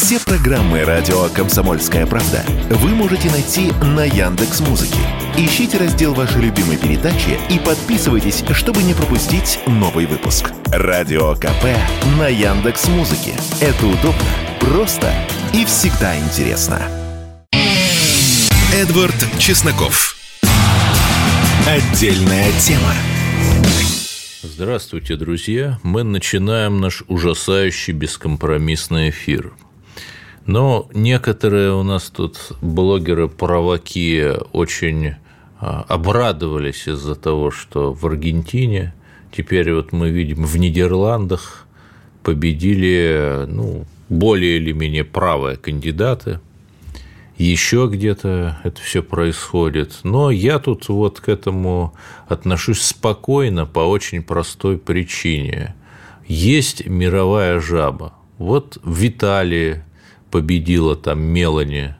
Все программы радио Комсомольская правда вы можете найти на Яндекс Музыке. Ищите раздел вашей любимой передачи и подписывайтесь, чтобы не пропустить новый выпуск. Радио КП на Яндекс Музыке. Это удобно, просто и всегда интересно. Эдвард Чесноков. Отдельная тема. Здравствуйте, друзья! Мы начинаем наш ужасающий бескомпромиссный эфир. Но некоторые у нас тут блогеры-праваки очень а, обрадовались из-за того, что в Аргентине, теперь вот мы видим в Нидерландах победили ну, более или менее правые кандидаты, еще где-то это все происходит. Но я тут вот к этому отношусь спокойно по очень простой причине. Есть мировая жаба. Вот в Италии победила там Мелани.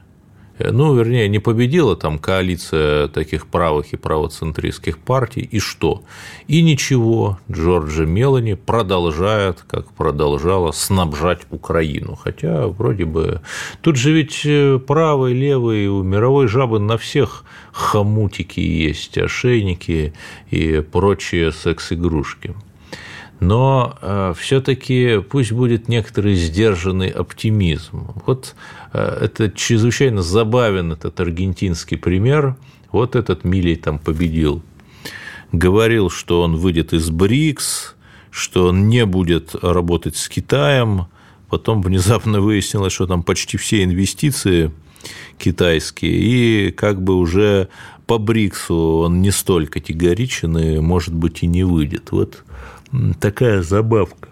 Ну, вернее, не победила там коалиция таких правых и правоцентристских партий, и что? И ничего, Джорджа Мелани продолжает, как продолжала, снабжать Украину, хотя вроде бы... Тут же ведь э, правый, левый, у мировой жабы на всех хомутики есть, ошейники и прочие секс-игрушки но э, все-таки пусть будет некоторый сдержанный оптимизм. Вот э, это чрезвычайно забавен этот аргентинский пример. Вот этот Милей там победил. Говорил, что он выйдет из БРИКС, что он не будет работать с Китаем. Потом внезапно выяснилось, что там почти все инвестиции китайские, и как бы уже по БРИКСу он не столь категоричен и, может быть, и не выйдет. Вот такая забавка.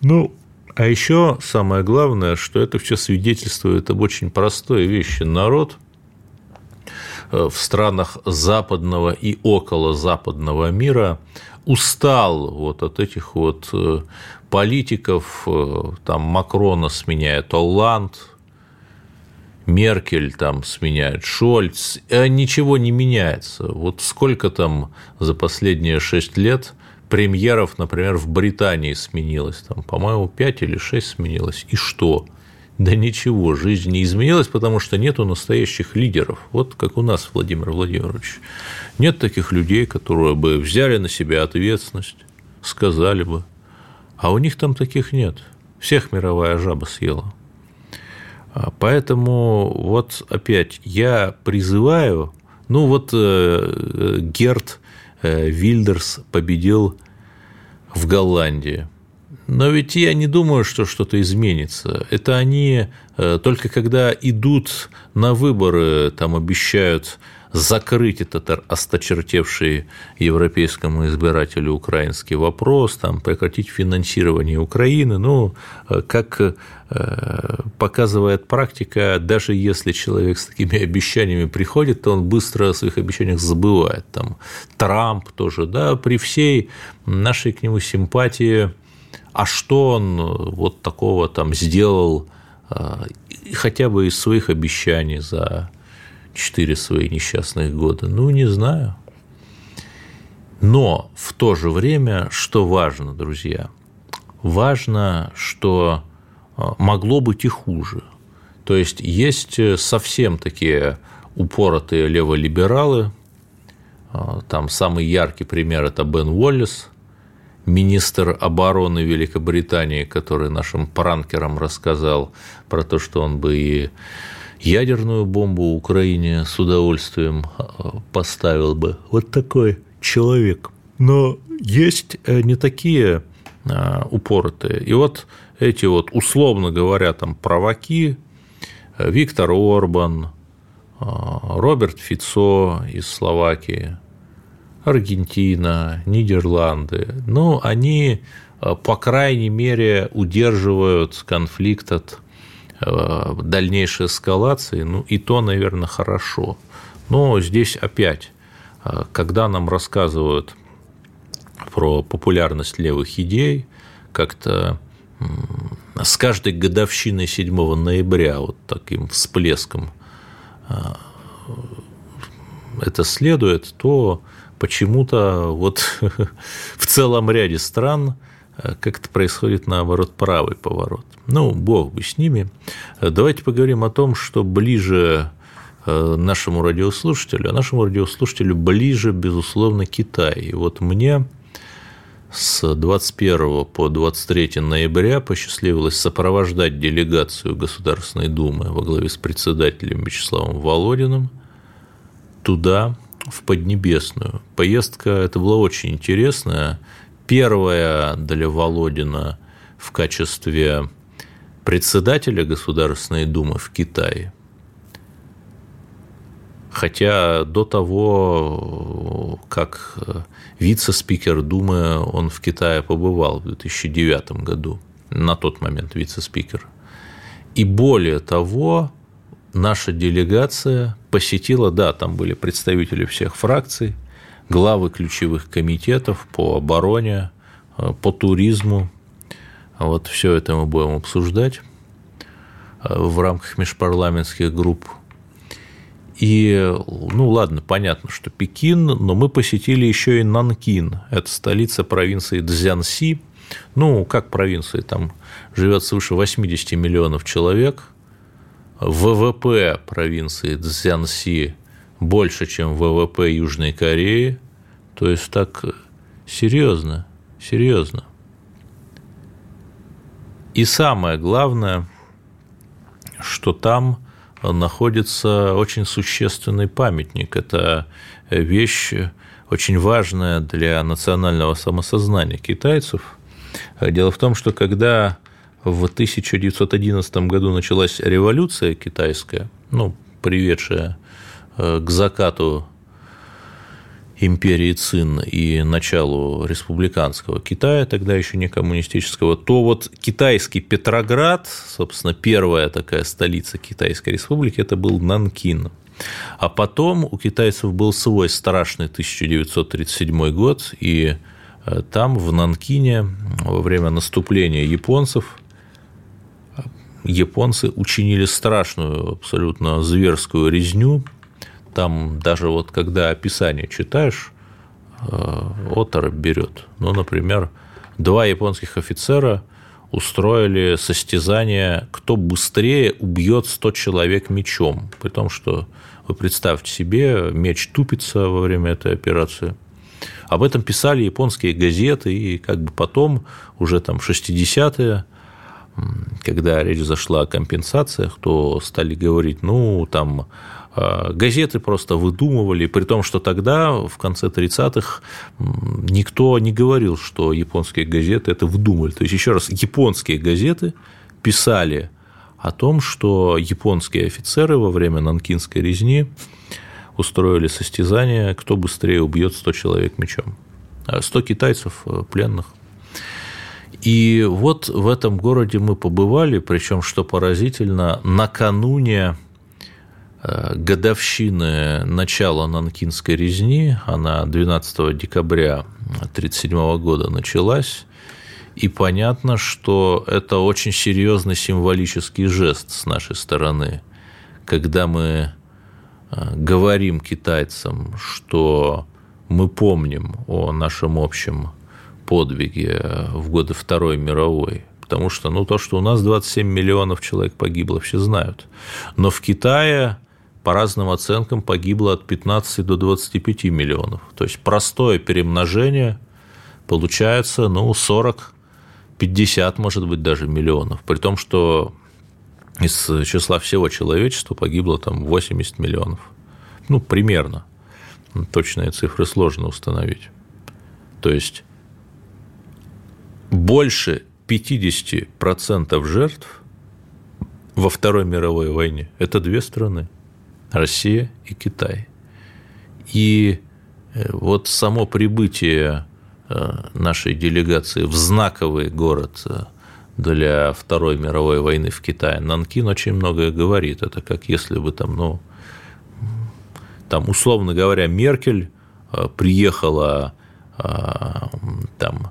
Ну, а еще самое главное, что это все свидетельствует об очень простой вещи. Народ э, в странах западного и около западного мира устал вот от этих вот э, политиков, э, там Макрона сменяет Олланд, Меркель там сменяет Шольц, ничего не меняется. Вот сколько там за последние шесть лет премьеров, например, в Британии сменилось, там, по-моему, 5 или 6 сменилось, и что? Да ничего, жизнь не изменилась, потому что нету настоящих лидеров. Вот как у нас, Владимир Владимирович. Нет таких людей, которые бы взяли на себя ответственность, сказали бы. А у них там таких нет. Всех мировая жаба съела. А поэтому вот опять я призываю, ну вот э, э, Герт Э, Вильдерс победил в Голландии. Но ведь я не думаю, что что-то изменится. Это они э, только когда идут на выборы, там обещают закрыть этот осточертевший европейскому избирателю украинский вопрос, там, прекратить финансирование Украины. Ну, э, как э, показывает практика, даже если человек с такими обещаниями приходит, то он быстро о своих обещаниях забывает. Там, Трамп тоже, да, при всей нашей к нему симпатии, а что он вот такого там сделал э, хотя бы из своих обещаний за четыре свои несчастных года? Ну, не знаю. Но в то же время, что важно, друзья, важно, что а, могло быть и хуже. То есть есть э, совсем такие упоротые леволибералы, а, там самый яркий пример – это Бен Уоллес, министр обороны Великобритании, который нашим пранкерам рассказал про то, что он бы и ядерную бомбу Украине с удовольствием а, поставил бы. Вот такой человек. Но есть э, не такие а, упоротые. И вот эти вот, условно говоря, там праваки, э, Виктор Орбан, Роберт Фицо из Словакии, Аргентина, Нидерланды, ну, они, по крайней мере, удерживают конфликт от Э, дальнейшей эскалации, ну и то, наверное, хорошо. Но здесь опять, э, когда нам рассказывают про популярность левых идей, как-то с каждой годовщиной 7 ноября вот таким всплеском э, это следует, то почему-то вот в целом ряде стран как-то происходит наоборот правый поворот. Ну, бог бы с ними. Давайте поговорим о том, что ближе нашему радиослушателю, а нашему радиослушателю ближе, безусловно, Китай. И вот мне с 21 по 23 ноября посчастливилось сопровождать делегацию Государственной Думы во главе с председателем Вячеславом Володиным туда, в Поднебесную. Поездка это была очень интересная. Первая для Володина в качестве председателя Государственной Думы в Китае. Хотя до того, как вице-спикер Думы, он в Китае побывал в 2009 году, на тот момент вице-спикер. И более того, наша делегация посетила, да, там были представители всех фракций, главы ключевых комитетов по обороне, э, по туризму. Вот все это мы будем обсуждать э, в рамках межпарламентских групп. И, ну ладно, понятно, что Пекин, но мы посетили еще и Нанкин, это столица провинции Цзянси. Ну, как провинции, там живет свыше 80 миллионов человек, ВВП провинции Цзянси больше, чем ВВП Южной Кореи. То есть так серьезно, серьезно. И самое главное, что там находится очень существенный памятник. Это вещь очень важная для национального самосознания китайцев. Дело в том, что когда в 1911 году началась революция китайская, ну, приведшая э, к закату империи Цин и началу республиканского Китая, тогда еще не коммунистического, то вот китайский Петроград, собственно, первая такая столица Китайской республики, это был Нанкин. А потом у китайцев был свой страшный 1937 год, и э, там, в Нанкине, во время наступления японцев, японцы учинили страшную, абсолютно зверскую резню. Там даже вот когда описание читаешь, э, оторопь берет. Ну, например, два японских офицера устроили состязание, кто быстрее убьет 100 человек мечом. При том, что вы представьте себе, меч тупится во время этой операции. Об этом писали японские газеты, и как бы потом, уже там 60-е, когда речь зашла о компенсациях, то стали говорить, ну, там газеты просто выдумывали, при том, что тогда, в конце 30-х, никто не говорил, что японские газеты это выдумали. То есть, еще раз, японские газеты писали о том, что японские офицеры во время нанкинской резни устроили состязание, кто быстрее убьет 100 человек мечом. 100 а китайцев э, пленных и вот в этом городе мы побывали, причем, что поразительно, накануне э, годовщины начала Нанкинской резни, она 12 декабря 1937 года началась, и понятно, что это очень серьезный символический жест с нашей стороны, когда мы э, говорим китайцам, что мы помним о нашем общем подвиги э, в годы Второй мировой. Потому что, ну, то, что у нас 27 миллионов человек погибло, все знают. Но в Китае, по разным оценкам, погибло от 15 до 25 миллионов. То есть, простое перемножение получается, ну, 40, 50, может быть, даже миллионов. При том, что из числа всего человечества погибло там 80 миллионов. Ну, примерно. Точные цифры сложно установить. То есть больше 50% жертв во Второй мировой войне – это две страны – Россия и Китай. И э, вот само прибытие э, нашей делегации в знаковый город э, для Второй мировой войны в Китае, Нанкин очень многое говорит. Это как если бы там, ну, там, условно говоря, Меркель приехала там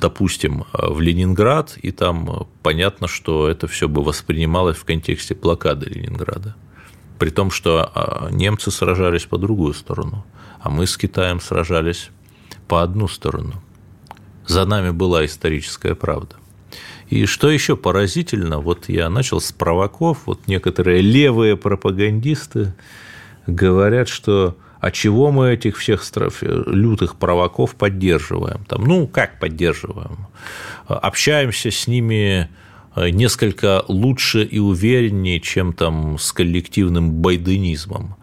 допустим, в Ленинград, и там понятно, что это все бы воспринималось в контексте блокады Ленинграда. При том, что а, немцы сражались по другую сторону, а мы с Китаем сражались по одну сторону. За нами была историческая правда. И что еще поразительно, вот я начал с провоков, вот некоторые левые пропагандисты говорят, что а чего мы этих всех лютых провоков поддерживаем? Там, ну, как поддерживаем? Общаемся с ними э, несколько лучше и увереннее, чем там с коллективным байденизмом.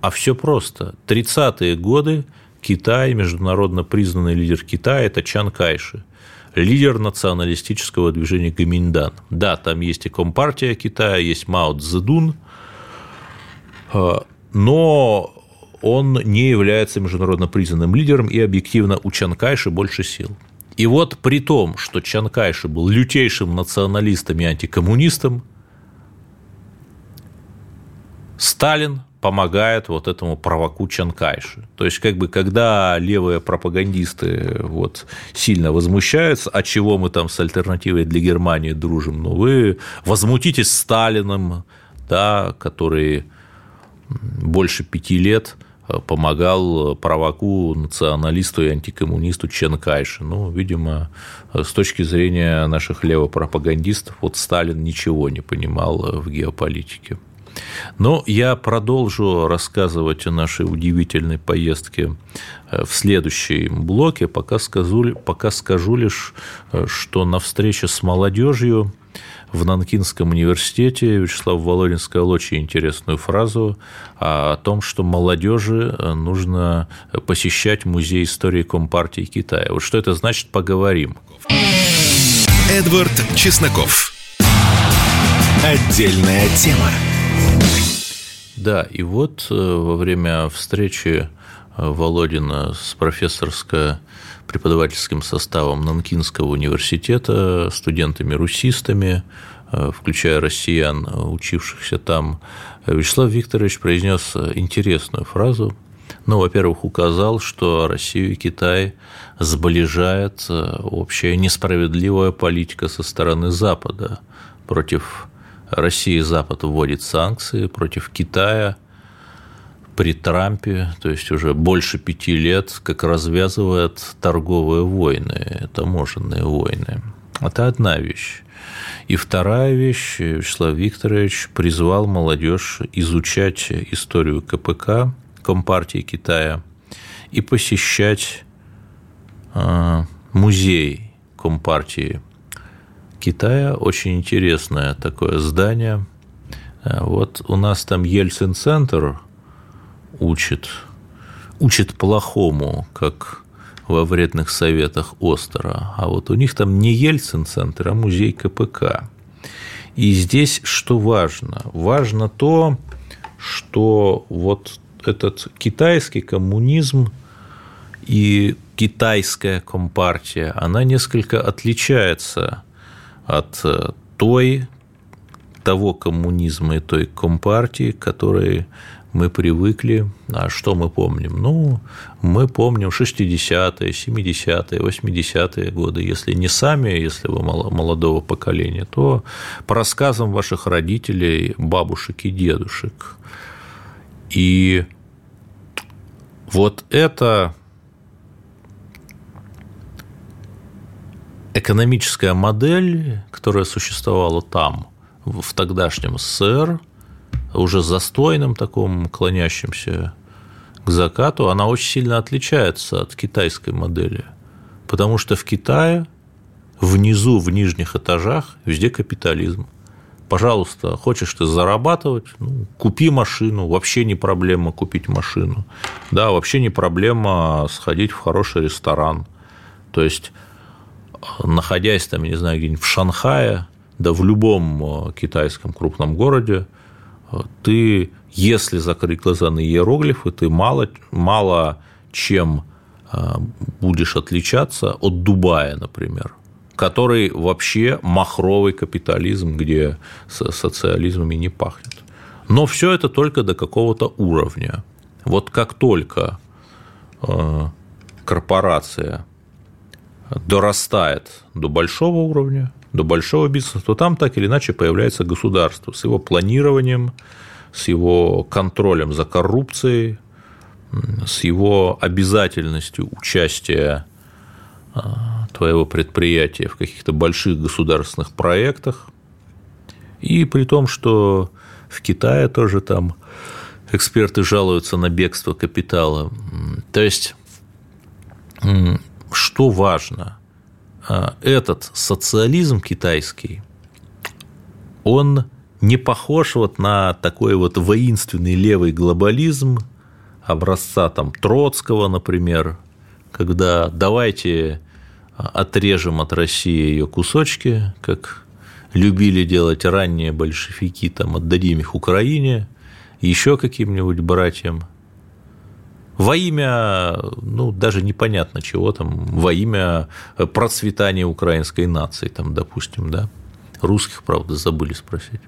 А все просто. 30-е годы Китай, международно признанный лидер Китая, это Чан Кайши лидер националистического движения Гаминьдан. Да, там есть и Компартия Китая, есть Мао Цзэдун, э, но он не является международно признанным лидером, и объективно у Чан Кайши больше сил. И вот при том, что Чан Кайши был лютейшим националистом и антикоммунистом, Сталин помогает вот этому провоку Чан Кайши. То есть, как бы, когда левые пропагандисты вот, сильно возмущаются, от чего мы там с альтернативой для Германии дружим, ну, вы возмутитесь Сталином, да, который больше пяти лет помогал провоку националисту и антикоммунисту Чен Кайши. Ну, видимо, с точки зрения наших левопропагандистов, вот Сталин ничего не понимал в геополитике. Но я продолжу рассказывать о нашей удивительной поездке в следующем блоке, пока скажу, пока скажу лишь, что на встрече с молодежью в Нанкинском университете Вячеслав Володин сказал очень интересную фразу о том, что молодежи нужно посещать музей истории Компартии Китая. Вот что это значит, поговорим. Эдвард Чесноков. Отдельная тема. Да, и вот э, во время встречи э, Володина с профессорско преподавательским составом Нанкинского университета, студентами-русистами, э, включая россиян, учившихся там, Вячеслав Викторович произнес интересную фразу. Ну, во-первых, указал, что Россию и Китай сближает общая несправедливая политика со стороны Запада против Россия и Запад вводит санкции против Китая при Трампе, то есть уже больше пяти лет, как развязывает торговые войны, таможенные войны. Это одна вещь. И вторая вещь, Вячеслав Викторович призвал молодежь изучать историю КПК, Компартии Китая, и посещать а, музей Компартии Китая. Очень интересное такое здание. Э, вот у нас там Ельцин-центр учит, учит плохому, как во вредных советах Остера. А вот у них там не Ельцин-центр, а музей КПК. И здесь что важно? Важно то, что вот этот китайский коммунизм и китайская компартия, она несколько отличается от э, той, того коммунизма и той компартии, к которой мы привыкли. А что мы помним? Ну, мы помним 60-е, 70-е, 80-е годы. Если не сами, если вы молодого поколения, то по рассказам ваших родителей, бабушек и дедушек. И вот это экономическая модель, которая существовала там, в тогдашнем СССР, уже застойным таком, клонящимся к закату, она очень сильно отличается от китайской модели. Потому что в Китае внизу, в нижних этажах, везде капитализм. Пожалуйста, хочешь ты зарабатывать, ну, купи машину, вообще не проблема купить машину. Да, вообще не проблема сходить в хороший ресторан. То есть находясь там, не знаю, где-нибудь в Шанхае, да в любом э, китайском крупном городе, э, ты, если закрыть глаза на иероглифы, ты мало, мало чем э, будешь отличаться от Дубая, например, который вообще махровый капитализм, где социализмами не пахнет. Но все это только до какого-то уровня. Вот как только корпорация дорастает до большого уровня, до большого бизнеса, то там так или иначе появляется государство с его планированием, с его контролем за коррупцией, с его обязательностью участия а, твоего предприятия в каких-то больших государственных проектах, и при том, что в Китае тоже там эксперты жалуются на бегство капитала. То есть, что важно, а, этот социализм китайский, он не похож вот на такой вот воинственный левый глобализм образца там Троцкого, например, когда давайте отрежем от России ее кусочки, как любили делать ранние большевики, там отдадим их Украине, еще каким-нибудь братьям. Во имя, ну, даже непонятно чего там, во имя процветания украинской нации, там, допустим, да. Русских, правда, забыли спросить.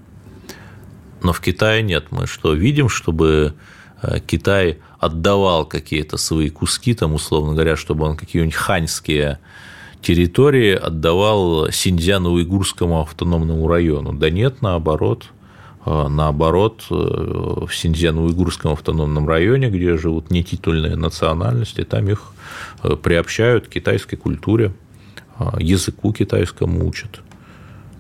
Но в Китае нет. Мы что, видим, чтобы э, Китай отдавал какие-то свои куски, там, условно говоря, чтобы он какие-нибудь ханьские территории отдавал Синьцзяно-Уйгурскому автономному району. Да нет, наоборот. Э, наоборот, э, в Синьцзяно-Уйгурском автономном районе, где живут нетитульные национальности, там их приобщают к китайской культуре, языку китайскому учат.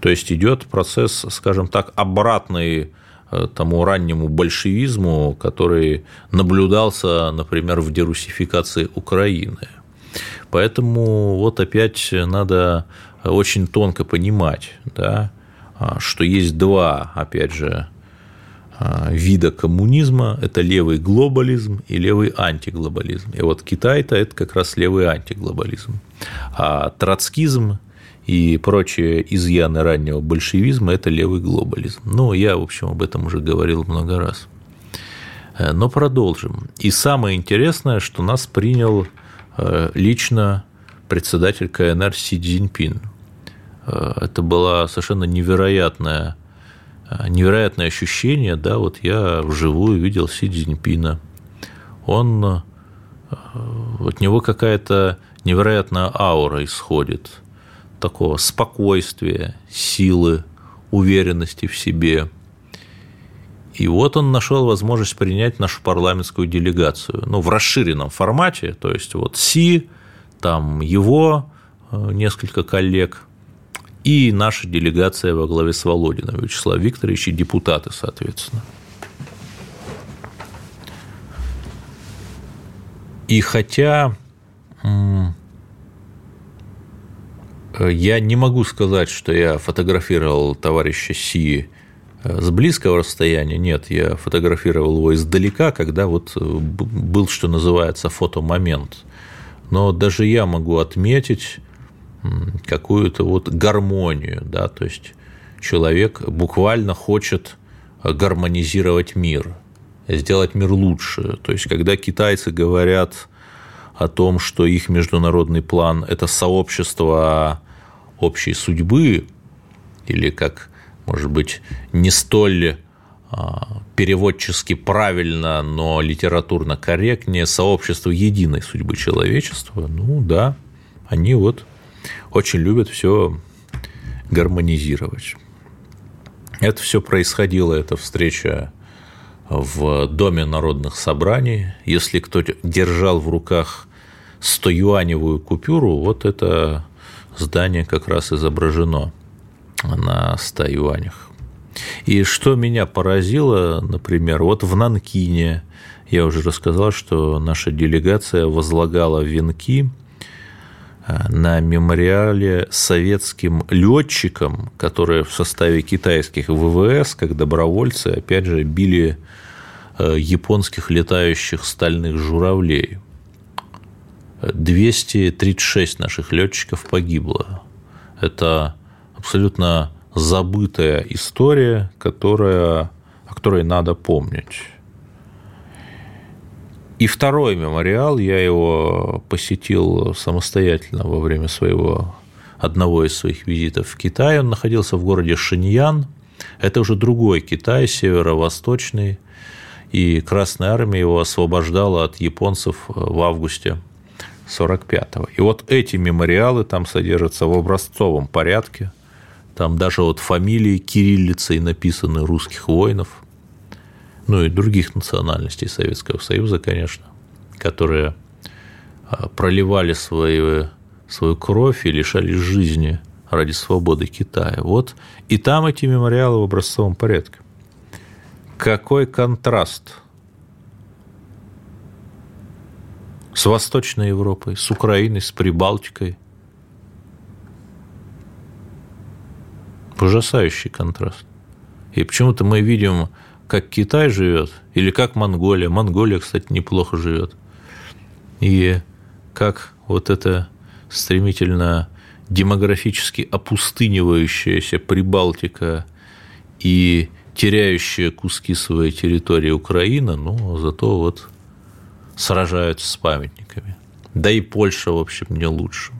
То есть идет процесс, скажем так, обратный Э, тому раннему большевизму, который наблюдался, например, в дерусификации Украины. Поэтому вот опять надо очень тонко понимать, да, что есть два, опять же, вида коммунизма – это левый глобализм и левый антиглобализм. И вот Китай-то – это как раз левый антиглобализм. А троцкизм и прочие изъяны раннего большевизма – это левый глобализм. Ну, я, в общем, об этом уже говорил много раз. Э, но продолжим. И самое интересное, что нас принял э, лично председатель КНР Си Цзиньпин. Э, это было совершенно невероятное, невероятное ощущение, да, вот я вживую видел Си Цзиньпина. Он, от него какая-то невероятная аура исходит – такого спокойствия, силы, уверенности в себе. И вот он нашел возможность принять нашу парламентскую делегацию, ну, в расширенном формате, то есть вот Си, там его э, несколько коллег, и наша делегация во главе с Володиным Вячеслав Викторович и депутаты, соответственно. И хотя я не могу сказать, что я фотографировал товарища Си э, с близкого расстояния, нет, я фотографировал его издалека, когда вот э, был, что называется, фотомомент. Но даже я могу отметить какую-то вот гармонию, да, то есть человек буквально хочет гармонизировать мир, сделать мир лучше. То есть, когда китайцы говорят о том, что их международный план – это сообщество общей судьбы, или как, может быть, не столь а, переводчески правильно, но литературно корректнее сообщество единой судьбы человечества, ну да, они вот очень любят все гармонизировать. Это все происходило, эта встреча в Доме народных собраний. Если кто держал в руках 100-юаневую купюру, вот это здание как раз изображено на 100 юанях. И что меня поразило, например, вот в Нанкине я уже рассказал, что наша делегация возлагала венки на мемориале советским летчикам, которые в составе китайских ВВС, как добровольцы, опять же, били э, японских летающих стальных журавлей. 236 наших летчиков погибло. Это абсолютно забытая история, которая, о которой надо помнить. И второй мемориал, я его посетил самостоятельно во время своего одного из своих визитов в Китай. Он находился в городе Шиньян. Это уже другой Китай, северо-восточный. И Красная Армия его освобождала от японцев в августе 45-го. И вот эти мемориалы там содержатся в образцовом порядке. Там даже вот фамилии кириллицей написаны русских воинов, ну и других национальностей Советского Союза, конечно. которые а, проливали свои, свою кровь и лишались жизни ради свободы Китая. Вот и там эти мемориалы в образцовом порядке. Какой контраст с Восточной Европой, с Украиной, с Прибалтикой. Ужасающий контраст. И почему-то мы видим, как Китай живет, или как Монголия. Монголия, кстати, неплохо живет. И как вот это стремительно демографически опустынивающаяся Прибалтика и теряющая куски своей территории Украина, ну, зато вот сражаются с памятниками. Да и Польша, в общем, не лучше.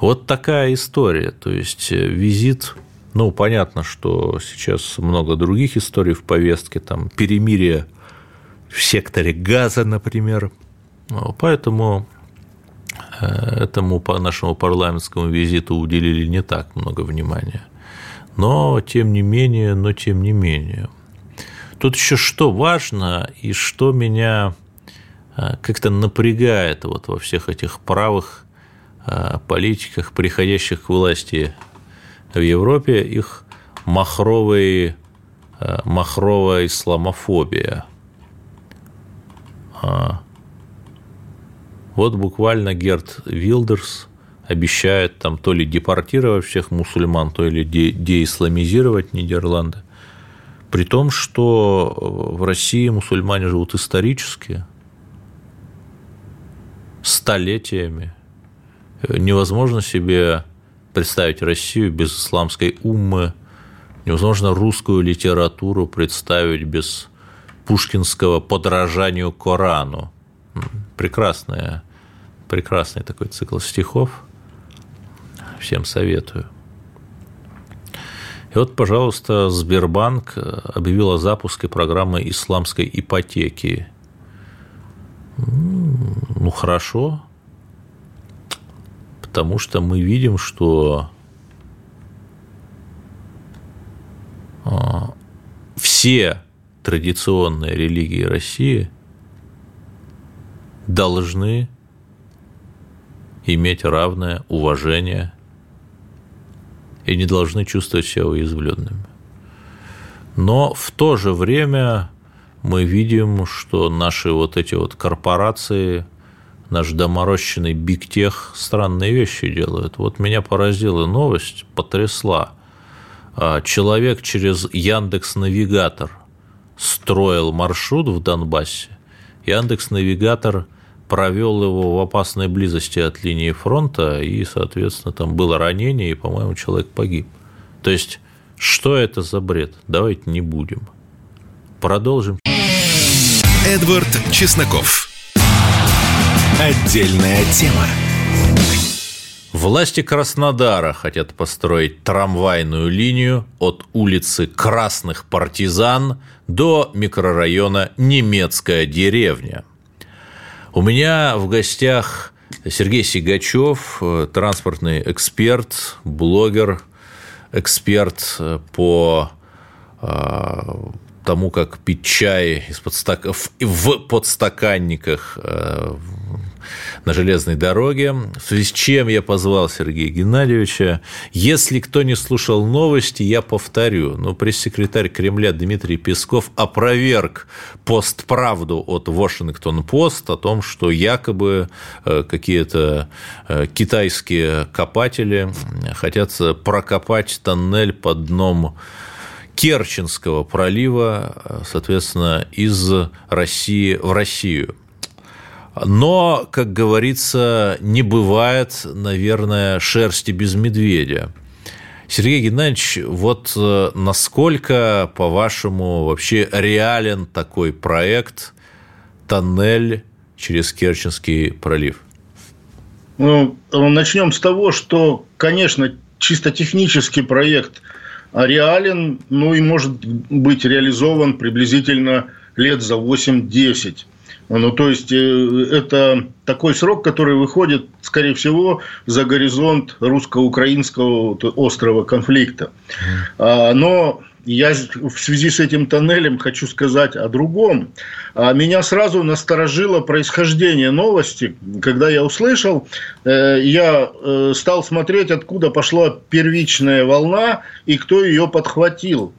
Вот такая история. То есть э, визит, ну, понятно, что сейчас много других историй в повестке, там, перемирие в секторе газа, например. Ну, поэтому э, этому по нашему парламентскому визиту уделили не так много внимания. Но, тем не менее, но тем не менее – Тут еще что важно и что меня а, как-то напрягает вот во всех этих правых а, политиках, приходящих к власти в Европе, их махровые, а, махровая исламофобия. Вот буквально Герт Вилдерс обещает там то ли депортировать всех мусульман, то ли де- деисламизировать Нидерланды – при том, что в России мусульмане живут исторически, столетиями. Невозможно себе представить Россию без исламской уммы, невозможно русскую литературу представить без пушкинского подражанию Корану. Прекрасная, прекрасный такой цикл стихов. Всем советую. И вот, пожалуйста, Сбербанк объявил о запуске программы исламской ипотеки. Ну, хорошо, потому что мы видим, что а, все традиционные религии России должны иметь равное уважение и не должны чувствовать себя уязвленными. Но в то же время мы видим, что наши вот эти вот корпорации, наш доморощенный бигтех странные вещи делают. Вот меня поразила новость, потрясла. А, человек через Яндекс Навигатор строил маршрут в Донбассе. Яндекс Навигатор провел его в опасной близости от линии фронта, и, соответственно, там было ранение, и, по-моему, человек погиб. То есть, что это за бред? Давайте не будем. Продолжим. Эдвард Чесноков. Отдельная тема. Власти Краснодара хотят построить трамвайную линию от улицы Красных Партизан до микрорайона Немецкая деревня – у меня в гостях Сергей Сигачев, э, транспортный эксперт, блогер, эксперт э, по э, тому, как пить чай из-под стак... в подстаканниках на железной дороге, в связи с чем я позвал Сергея Геннадьевича. Если кто не слушал новости, я повторю. Ну, пресс-секретарь Кремля Дмитрий Песков опроверг постправду от Вашингтон-Пост о том, что якобы э, какие-то э, китайские копатели хотят прокопать тоннель под дном Керченского пролива, э, соответственно, из России в Россию. Но, как говорится, не бывает, наверное, шерсти без медведя. Сергей Геннадьевич, вот э, насколько, по-вашему, вообще реален такой проект «Тоннель через Керченский пролив»? Ну, начнем с того, что, конечно, чисто технический проект реален, ну и может быть реализован приблизительно лет за 8-10. Ну, то есть, э, это такой срок, который выходит, скорее всего, за горизонт русско-украинского острого конфликта. А, но я в связи с этим тоннелем хочу сказать о другом. А, меня сразу насторожило происхождение новости. Когда я услышал, э, я э, стал смотреть, откуда пошла первичная волна и кто ее подхватил.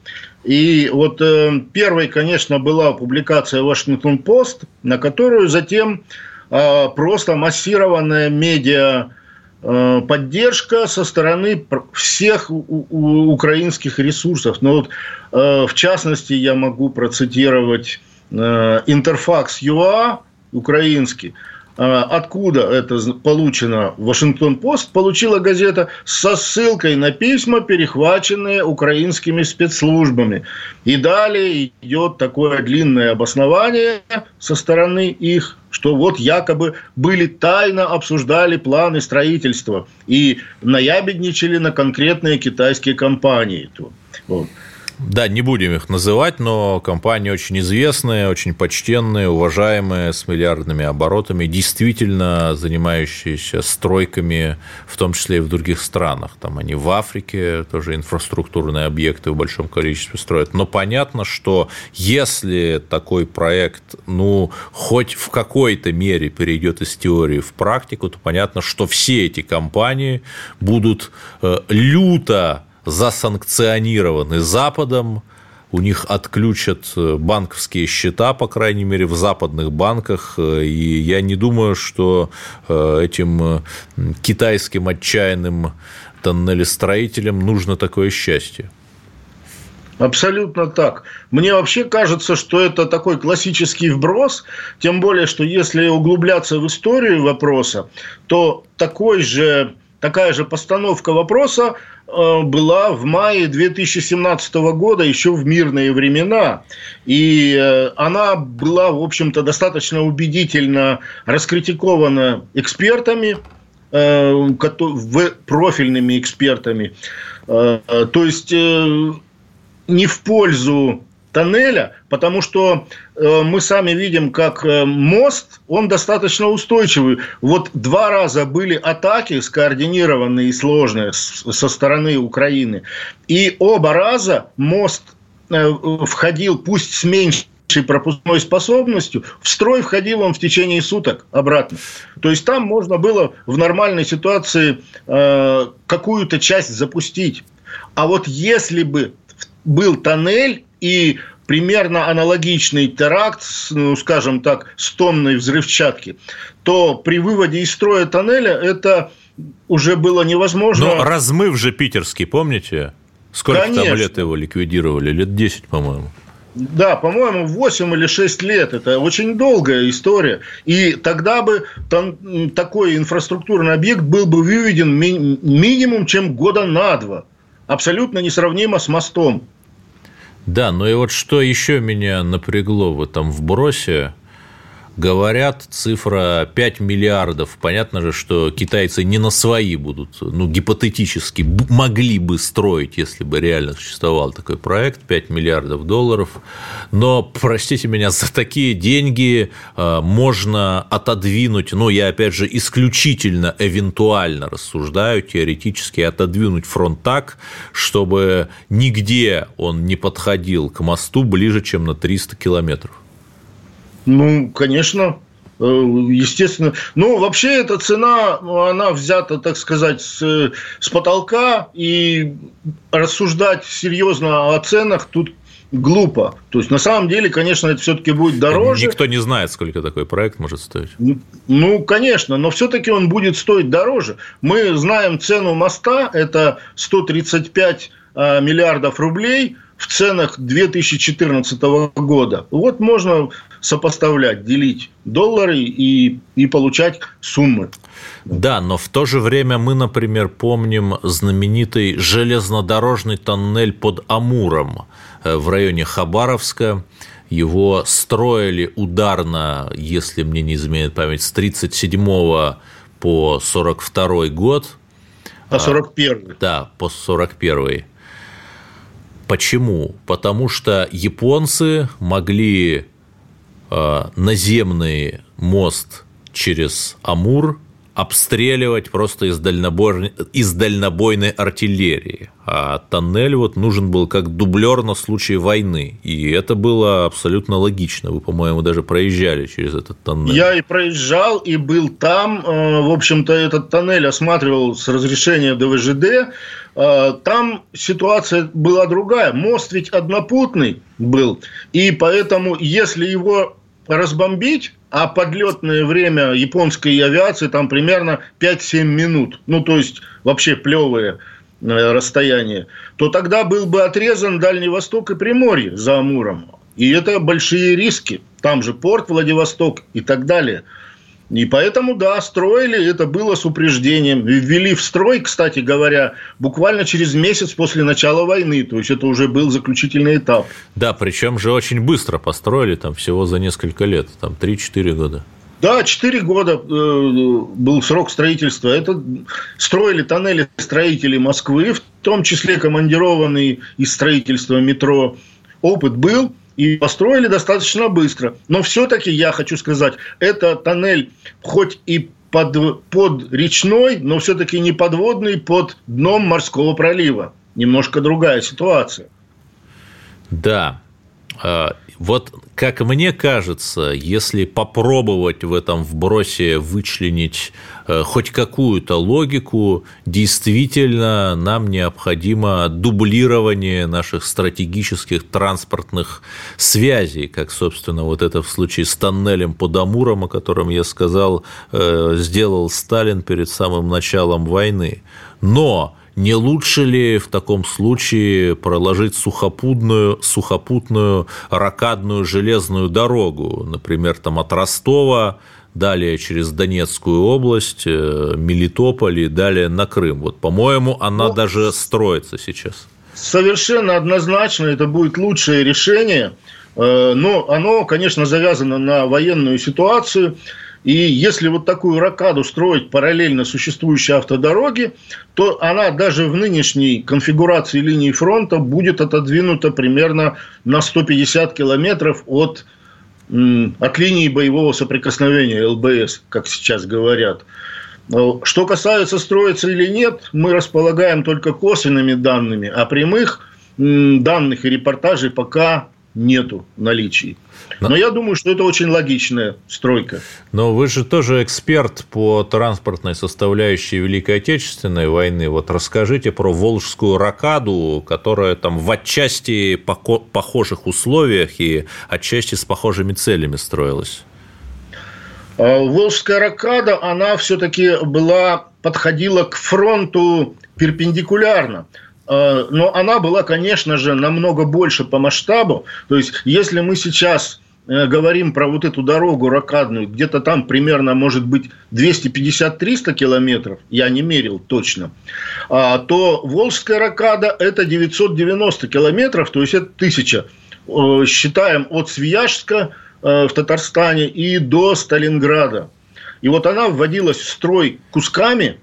И вот э, первой, конечно, была публикация «Вашингтон-Пост», на которую затем а, просто массированная медиа Э, поддержка со стороны всех украинских ресурсов. Но вот, э, в частности, я могу процитировать э, Интерфакс ЮА украинский, откуда это получено Вашингтон-Пост, получила газета со ссылкой на письма, перехваченные украинскими спецслужбами. И далее идет такое длинное обоснование со стороны их что вот якобы были тайно обсуждали планы строительства и наябедничали на конкретные китайские компании. Вот. Да, не будем их называть, но компании очень известные, очень почтенные, уважаемые, с миллиардными оборотами, действительно занимающиеся стройками, в том числе и в других странах. Там они в Африке тоже инфраструктурные объекты в большом количестве строят. Но понятно, что если такой проект, ну, хоть в какой-то мере перейдет из теории в практику, то понятно, что все эти компании будут э, люто засанкционированы Западом, у них отключат э, банковские счета, по крайней мере, в западных банках, э, и я не думаю, что э, этим китайским отчаянным тоннелестроителям нужно такое счастье. Абсолютно так. Мне вообще кажется, что это такой классический вброс, тем более, что если углубляться в историю вопроса, то такой же такая же постановка вопроса э, была в мае 2017 года, еще в мирные времена. И э, она была, в общем-то, достаточно убедительно раскритикована экспертами, э, профильными экспертами. То есть не в пользу тоннеля, потому что э, мы сами видим, как э, мост, он достаточно устойчивый. Вот два раза были атаки скоординированные и сложные со стороны Украины. И оба раза мост э, входил, пусть с меньшей пропускной способностью, в строй входил он в течение суток обратно. То есть там можно было в нормальной ситуации э, какую-то часть запустить. А вот если бы был тоннель и примерно аналогичный теракт, ну, скажем так, с тонной взрывчатки, то при выводе из строя тоннеля это уже было невозможно. Но размыв же питерский, помните? Сколько Конечно. там лет его ликвидировали? Лет 10, по-моему. Да, по-моему, 8 или 6 лет. Это очень долгая история. И тогда бы там, такой инфраструктурный объект был бы выведен ми- минимум, чем года на два. Абсолютно несравнимо с мостом. Да, но и вот что еще меня напрягло в этом вбросе, говорят, цифра 5 миллиардов. Понятно же, что китайцы не на свои будут, ну, гипотетически могли бы строить, если бы реально существовал такой проект, 5 миллиардов долларов. Но, простите меня, за такие деньги э, можно отодвинуть, ну, я опять же исключительно эвентуально рассуждаю, теоретически отодвинуть фронт так, чтобы нигде он не подходил к мосту ближе, чем на 300 километров. Ну, конечно, э, естественно. Ну, вообще эта цена, она взята, так сказать, с, с потолка, и рассуждать серьезно о ценах тут глупо. То есть, на самом деле, конечно, это все-таки будет дороже. Никто не знает, сколько такой проект может стоить. Ну, конечно, но все-таки он будет стоить дороже. Мы знаем цену моста, это 135 а, миллиардов рублей в ценах 2014 года. Вот можно сопоставлять, делить доллары и, и получать суммы. Да, но в то же время мы, например, помним знаменитый железнодорожный тоннель под Амуром э, в районе Хабаровска. Его строили ударно, если мне не изменяет память, с 1937 по 1942 год. По 41 а, Да, по 41 Почему? Потому что японцы могли Э, наземный мост через Амур обстреливать просто из, дальнобой, из дальнобойной артиллерии. А тоннель вот нужен был как дублер на случай войны. И это было абсолютно логично. Вы, по-моему, даже проезжали через этот тоннель. Я и проезжал, и был там. Э, в общем-то, этот тоннель осматривал с разрешения ДВЖД. Э, там ситуация была другая. Мост ведь однопутный был. И поэтому, если его разбомбить, а подлетное время японской авиации там примерно 5-7 минут, ну, то есть вообще плевые э, расстояние, то тогда был бы отрезан Дальний Восток и Приморье за Амуром. И это большие риски. Там же порт Владивосток и так далее – и поэтому, да, строили, это было с упреждением. Ввели в строй, кстати говоря, буквально через месяц после начала войны. То есть, это уже был заключительный этап. Да, причем же очень быстро построили, там всего за несколько лет, там 3-4 года. Да, 4 года э, был срок строительства. Это строили тоннели строители Москвы, в том числе командированные из строительства метро. Опыт был, и построили достаточно быстро. Но все-таки я хочу сказать, это тоннель хоть и под, под речной, но все-таки не подводный под дном морского пролива. Немножко другая ситуация. Да. Вот как мне кажется, если попробовать в этом вбросе вычленить э, хоть какую-то логику, действительно нам необходимо дублирование наших стратегических транспортных связей, как, собственно, вот это в случае с тоннелем под Амуром, о котором я сказал, э, сделал Сталин перед самым началом войны. Но не лучше ли в таком случае проложить сухопутную, сухопутную ракадную железную дорогу, например, там от Ростова далее через Донецкую область, э, Мелитополь и далее на Крым. Вот, по-моему, она ну, даже строится сейчас. Совершенно однозначно это будет лучшее решение, э, но оно, конечно, завязано на военную ситуацию. И если вот такую ракаду строить параллельно существующей автодороге, то она даже в нынешней конфигурации линии фронта будет отодвинута примерно на 150 километров от, от линии боевого соприкосновения ЛБС, как сейчас говорят. Что касается, строится или нет, мы располагаем только косвенными данными, а прямых данных и репортажей пока нету наличий. Но я думаю, что это очень логичная стройка. Но вы же тоже эксперт по транспортной составляющей Великой Отечественной войны. Вот расскажите про Волжскую ракаду, которая там в отчасти похожих условиях и отчасти с похожими целями строилась. А, Волжская ракада, она все-таки была, подходила к фронту перпендикулярно. А, но она была, конечно же, намного больше по масштабу. То есть, если мы сейчас Э, говорим про вот эту дорогу ракадную, где-то там примерно может быть 250-300 километров, я не мерил точно, а, то Волжская ракада это 990 километров, то есть это тысяча. Э, считаем от Свияжска э, в Татарстане и до Сталинграда. И вот она вводилась в строй кусками,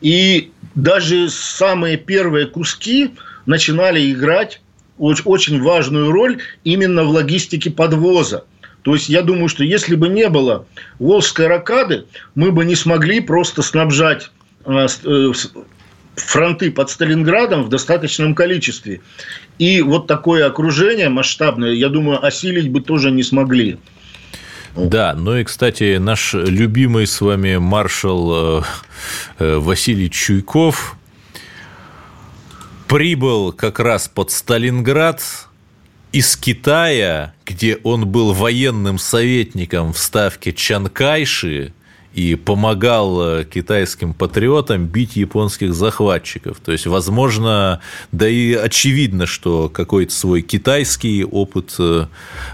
и даже самые первые куски начинали играть очень важную роль именно в логистике подвоза. То есть я думаю, что если бы не было Волжской ракады, мы бы не смогли просто снабжать э, э, фронты под Сталинградом в достаточном количестве. И вот такое окружение масштабное, я думаю, осилить бы тоже не смогли. Да, ну и, кстати, наш любимый с вами маршал э, Василий Чуйков прибыл как раз под Сталинград из Китая, где он был военным советником в ставке Чанкайши, и помогал э, китайским патриотам бить японских захватчиков. То есть, возможно, да и очевидно, что какой-то свой китайский опыт э,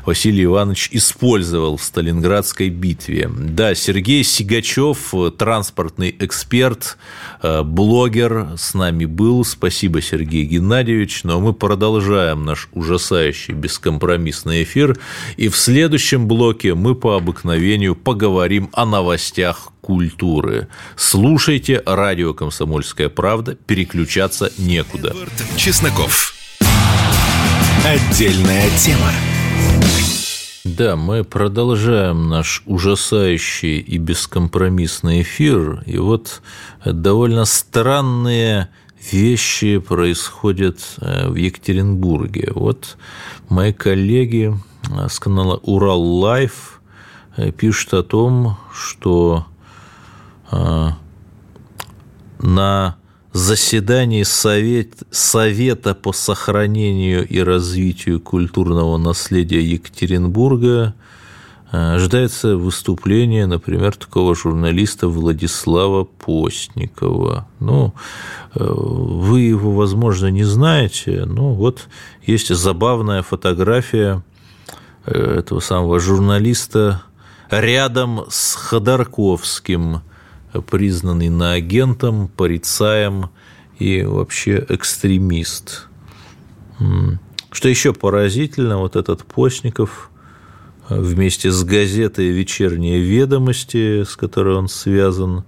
Василий Иванович использовал в Сталинградской битве. Да, Сергей Сигачев, э, транспортный эксперт, блогер, с нами был. Спасибо, Сергей Геннадьевич. Но мы продолжаем наш ужасающий бескомпромиссный эфир. И в следующем блоке мы по обыкновению поговорим о новостях новостях культуры. Слушайте радио «Комсомольская правда», переключаться некуда. Чесноков. Отдельная тема. Да, мы продолжаем наш ужасающий и бескомпромиссный эфир. И вот довольно странные вещи происходят э, в Екатеринбурге. Вот мои коллеги э, с канала Ural Live э, пишут о том, что на заседании Совет, Совета по сохранению и развитию культурного наследия Екатеринбурга ожидается выступление, например, такого журналиста Владислава Постникова. Ну, э, вы его, возможно, не знаете, но вот есть забавная фотография э, этого самого журналиста рядом с Ходорковским – признанный на агентом, порицаем и вообще экстремист. Что еще поразительно, вот этот Постников э, вместе с газетой «Вечерние ведомости», с которой он связан,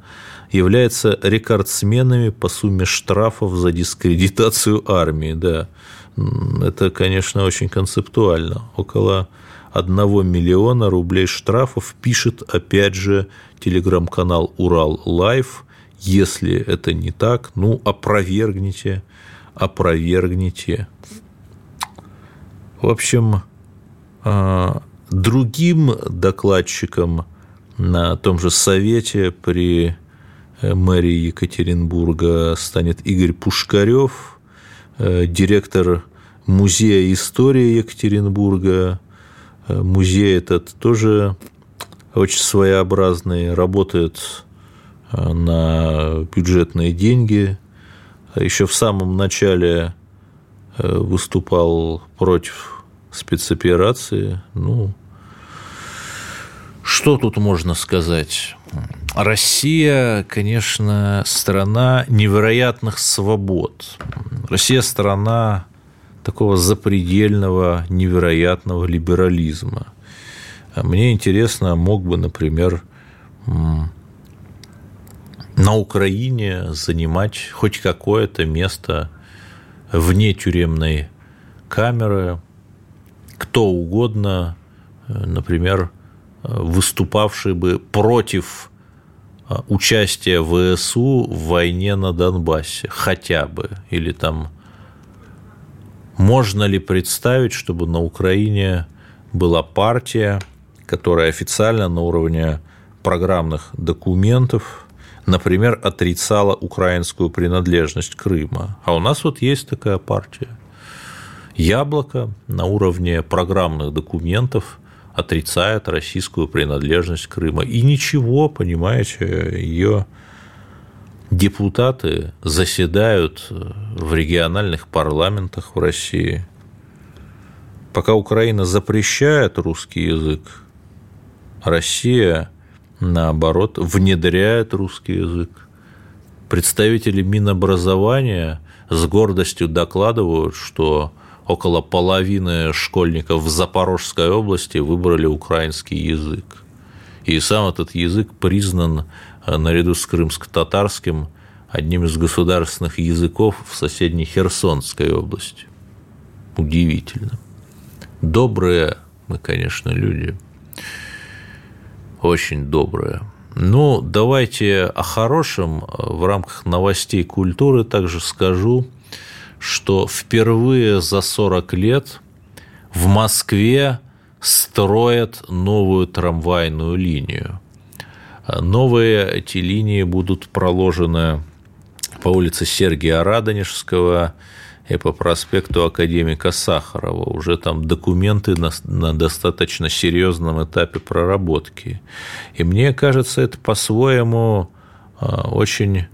является рекордсменами по сумме штрафов за дискредитацию армии. Да, это, конечно, очень концептуально. Около одного миллиона рублей штрафов пишет, опять же, телеграм-канал «Ural Live». Если это не так, ну, опровергните, опровергните. В общем, а, другим докладчиком на том же совете при э, мэрии Екатеринбурга станет Игорь Пушкарев, э, директор Музея истории Екатеринбурга. Э, музей этот тоже очень своеобразный, работает э, на бюджетные деньги. Еще в самом начале э, выступал против спецоперации. Ну, что тут можно сказать? Россия, конечно, страна невероятных свобод. Россия страна такого запредельного, невероятного либерализма – а мне интересно, мог бы, например, на Украине занимать хоть какое-то место вне тюремной камеры, кто угодно, например, выступавший бы против а, участия ВСУ в войне на Донбассе, хотя бы, или там можно ли представить, чтобы на Украине была партия, которая официально на уровне программных документов, например, отрицала украинскую принадлежность Крыма. А у нас вот есть такая партия. Яблоко на уровне программных документов отрицает российскую принадлежность Крыма. И ничего, понимаете, ее депутаты заседают в региональных парламентах в России. Пока Украина запрещает русский язык, Россия, наоборот, внедряет русский язык. Представители Минобразования с гордостью докладывают, что около половины школьников в Запорожской области выбрали украинский язык. И сам этот язык признан э, наряду с крымско-татарским одним из государственных языков в соседней Херсонской области. Удивительно. Добрые мы, конечно, люди – очень добрая. Ну, давайте о хорошем в рамках новостей культуры также скажу, что впервые за 40 лет в Москве строят новую трамвайную линию. Новые эти линии будут проложены по улице Сергия Радонежского и по проспекту Академика Сахарова. Уже там документы на, на достаточно серьезном этапе проработки. И мне кажется, это по-своему а, очень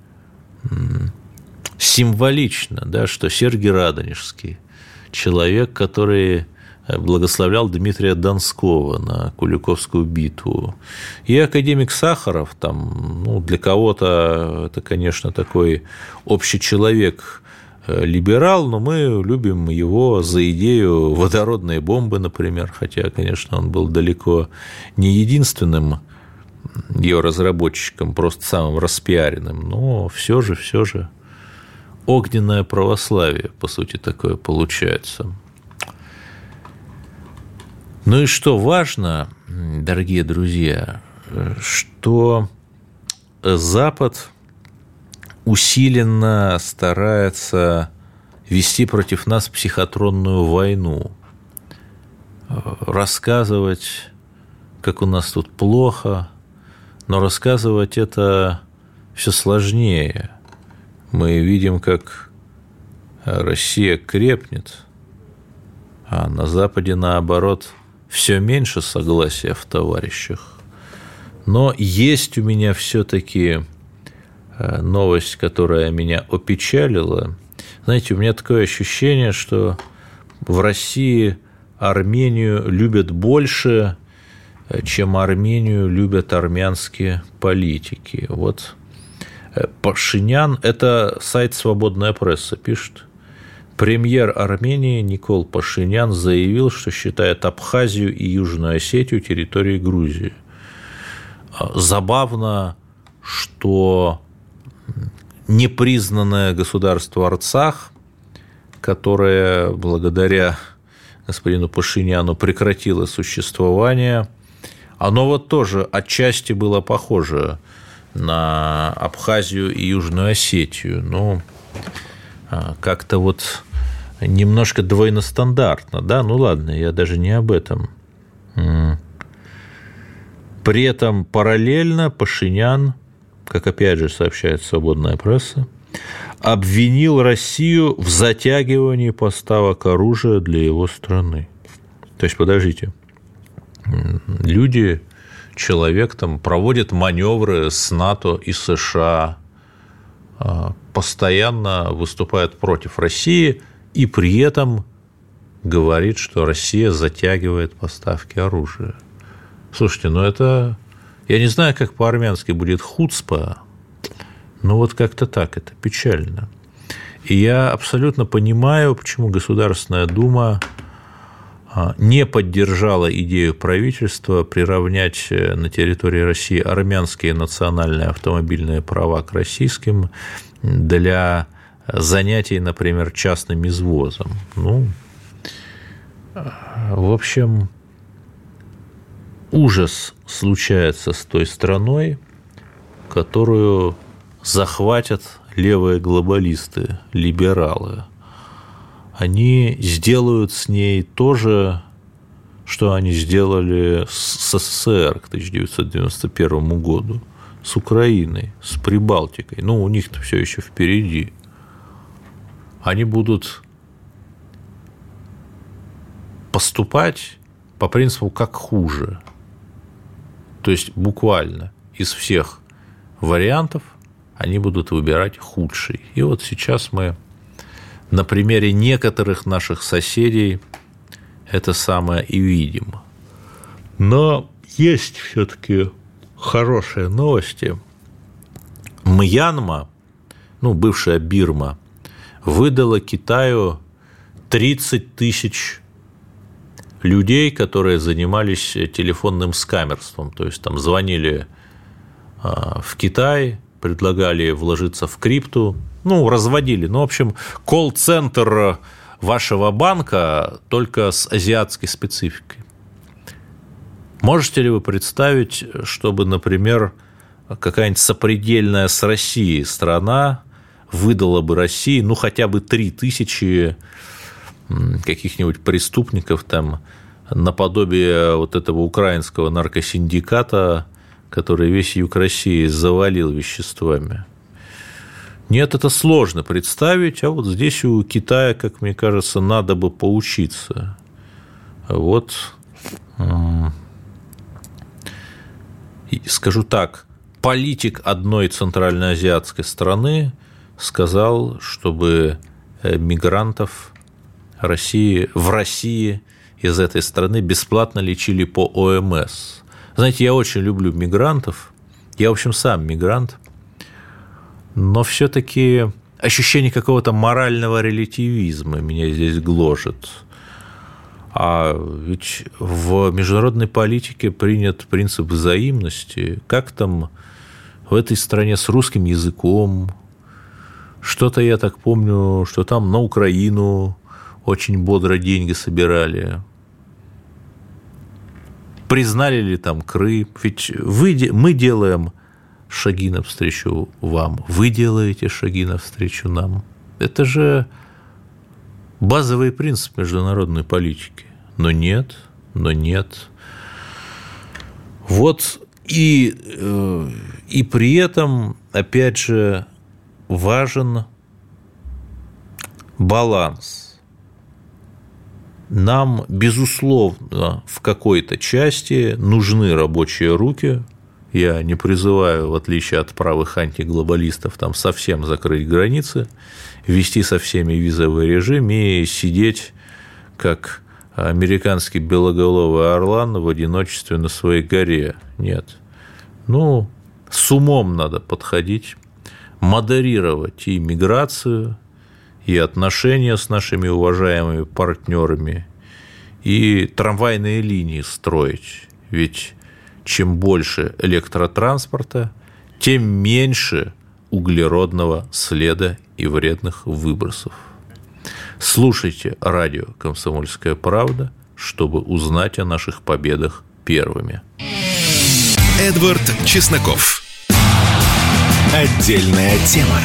символично, да, что Сергий Радонежский, человек, который благословлял Дмитрия Донского на Куликовскую битву. И академик Сахаров, там, ну, для кого-то это, конечно, такой общий человек, Э, либерал, но мы любим его за идею водородной бомбы, например, хотя, конечно, он был далеко не единственным ее разработчиком, просто самым распиаренным, но все же, все же огненное православие, по сути, такое получается. Ну и что важно, дорогие друзья, что Запад усиленно старается вести против нас психотронную войну, рассказывать, как у нас тут плохо, но рассказывать это все сложнее. Мы видим, как Россия крепнет, а на Западе, наоборот, все меньше согласия в товарищах. Но есть у меня все-таки э, новость, которая меня опечалила. Знаете, у меня такое ощущение, что в России Армению любят больше, э, чем Армению любят армянские политики. Вот э, Пашинян, это сайт «Свободная пресса» пишет. Премьер Армении Никол Пашинян заявил, что считает Абхазию и Южную Осетию территорией Грузии. А, забавно, что непризнанное государство Арцах, которое благодаря господину Пашиняну прекратило существование, оно вот тоже отчасти было похоже на Абхазию и Южную Осетию. Но а, как-то вот немножко двойностандартно, да, ну ладно, я даже не об этом. При этом параллельно Пашинян, как опять же сообщает свободная пресса, обвинил Россию в затягивании поставок оружия для его страны. То есть, подождите, люди, человек там проводит маневры с НАТО и США, а, постоянно выступает против России и при этом говорит, что Россия затягивает поставки оружия. Слушайте, ну это... Я не знаю, как по-армянски будет хуцпа, но вот как-то так, это печально. И я абсолютно понимаю, почему Государственная Дума а, не поддержала идею правительства приравнять э, на территории России армянские национальные автомобильные права к российским для занятий, например, частным извозом. Ну, в общем, ужас случается с той страной, которую захватят левые глобалисты, либералы. Они сделают с ней то же, что они сделали с СССР к 1991 году, с Украиной, с Прибалтикой. Ну, у них-то все еще впереди – они будут поступать по принципу как хуже. То есть буквально из всех вариантов они будут выбирать худший. И вот сейчас мы на примере некоторых наших соседей это самое и видим. Но есть все-таки хорошие новости. Мьянма, ну, бывшая Бирма, выдала Китаю 30 тысяч людей, которые занимались телефонным скамерством. То есть там звонили а, в Китай, предлагали вложиться в крипту, ну, разводили. Ну, в общем, колл-центр вашего банка только с азиатской спецификой. Можете ли вы представить, чтобы, например, какая-нибудь сопредельная с Россией страна выдала бы России, ну, хотя бы 3 тысячи каких-нибудь преступников там наподобие вот этого украинского наркосиндиката, который весь юг России завалил веществами. Нет, это сложно представить, а вот здесь у Китая, как мне кажется, надо бы поучиться. Вот скажу так, политик одной центральноазиатской страны сказал, чтобы э, мигрантов России, в России из этой страны бесплатно лечили по ОМС. Знаете, я очень люблю мигрантов, я, в общем, сам мигрант, но все-таки ощущение какого-то морального релятивизма меня здесь гложет. А ведь в международной политике принят принцип взаимности. Как там в этой стране с русским языком, что-то я так помню, что там на Украину очень бодро деньги собирали. Признали ли там Крым. Ведь вы, мы делаем шаги навстречу вам, вы делаете шаги навстречу нам. Это же базовый принцип международной политики. Но нет, но нет. Вот и, э, и при этом, опять же, важен баланс. Нам, безусловно, в какой-то части нужны рабочие руки. Я не призываю, в отличие от правых антиглобалистов, там совсем закрыть границы, вести со всеми визовый режим и сидеть как американский белоголовый орлан в одиночестве на своей горе. Нет. Ну, с умом надо подходить, модерировать и миграцию, и отношения с нашими уважаемыми партнерами, и трамвайные линии строить. Ведь чем больше электротранспорта, тем меньше углеродного следа и вредных выбросов. Слушайте радио «Комсомольская правда», чтобы узнать о наших победах первыми. Эдвард Чесноков. Отдельная тема.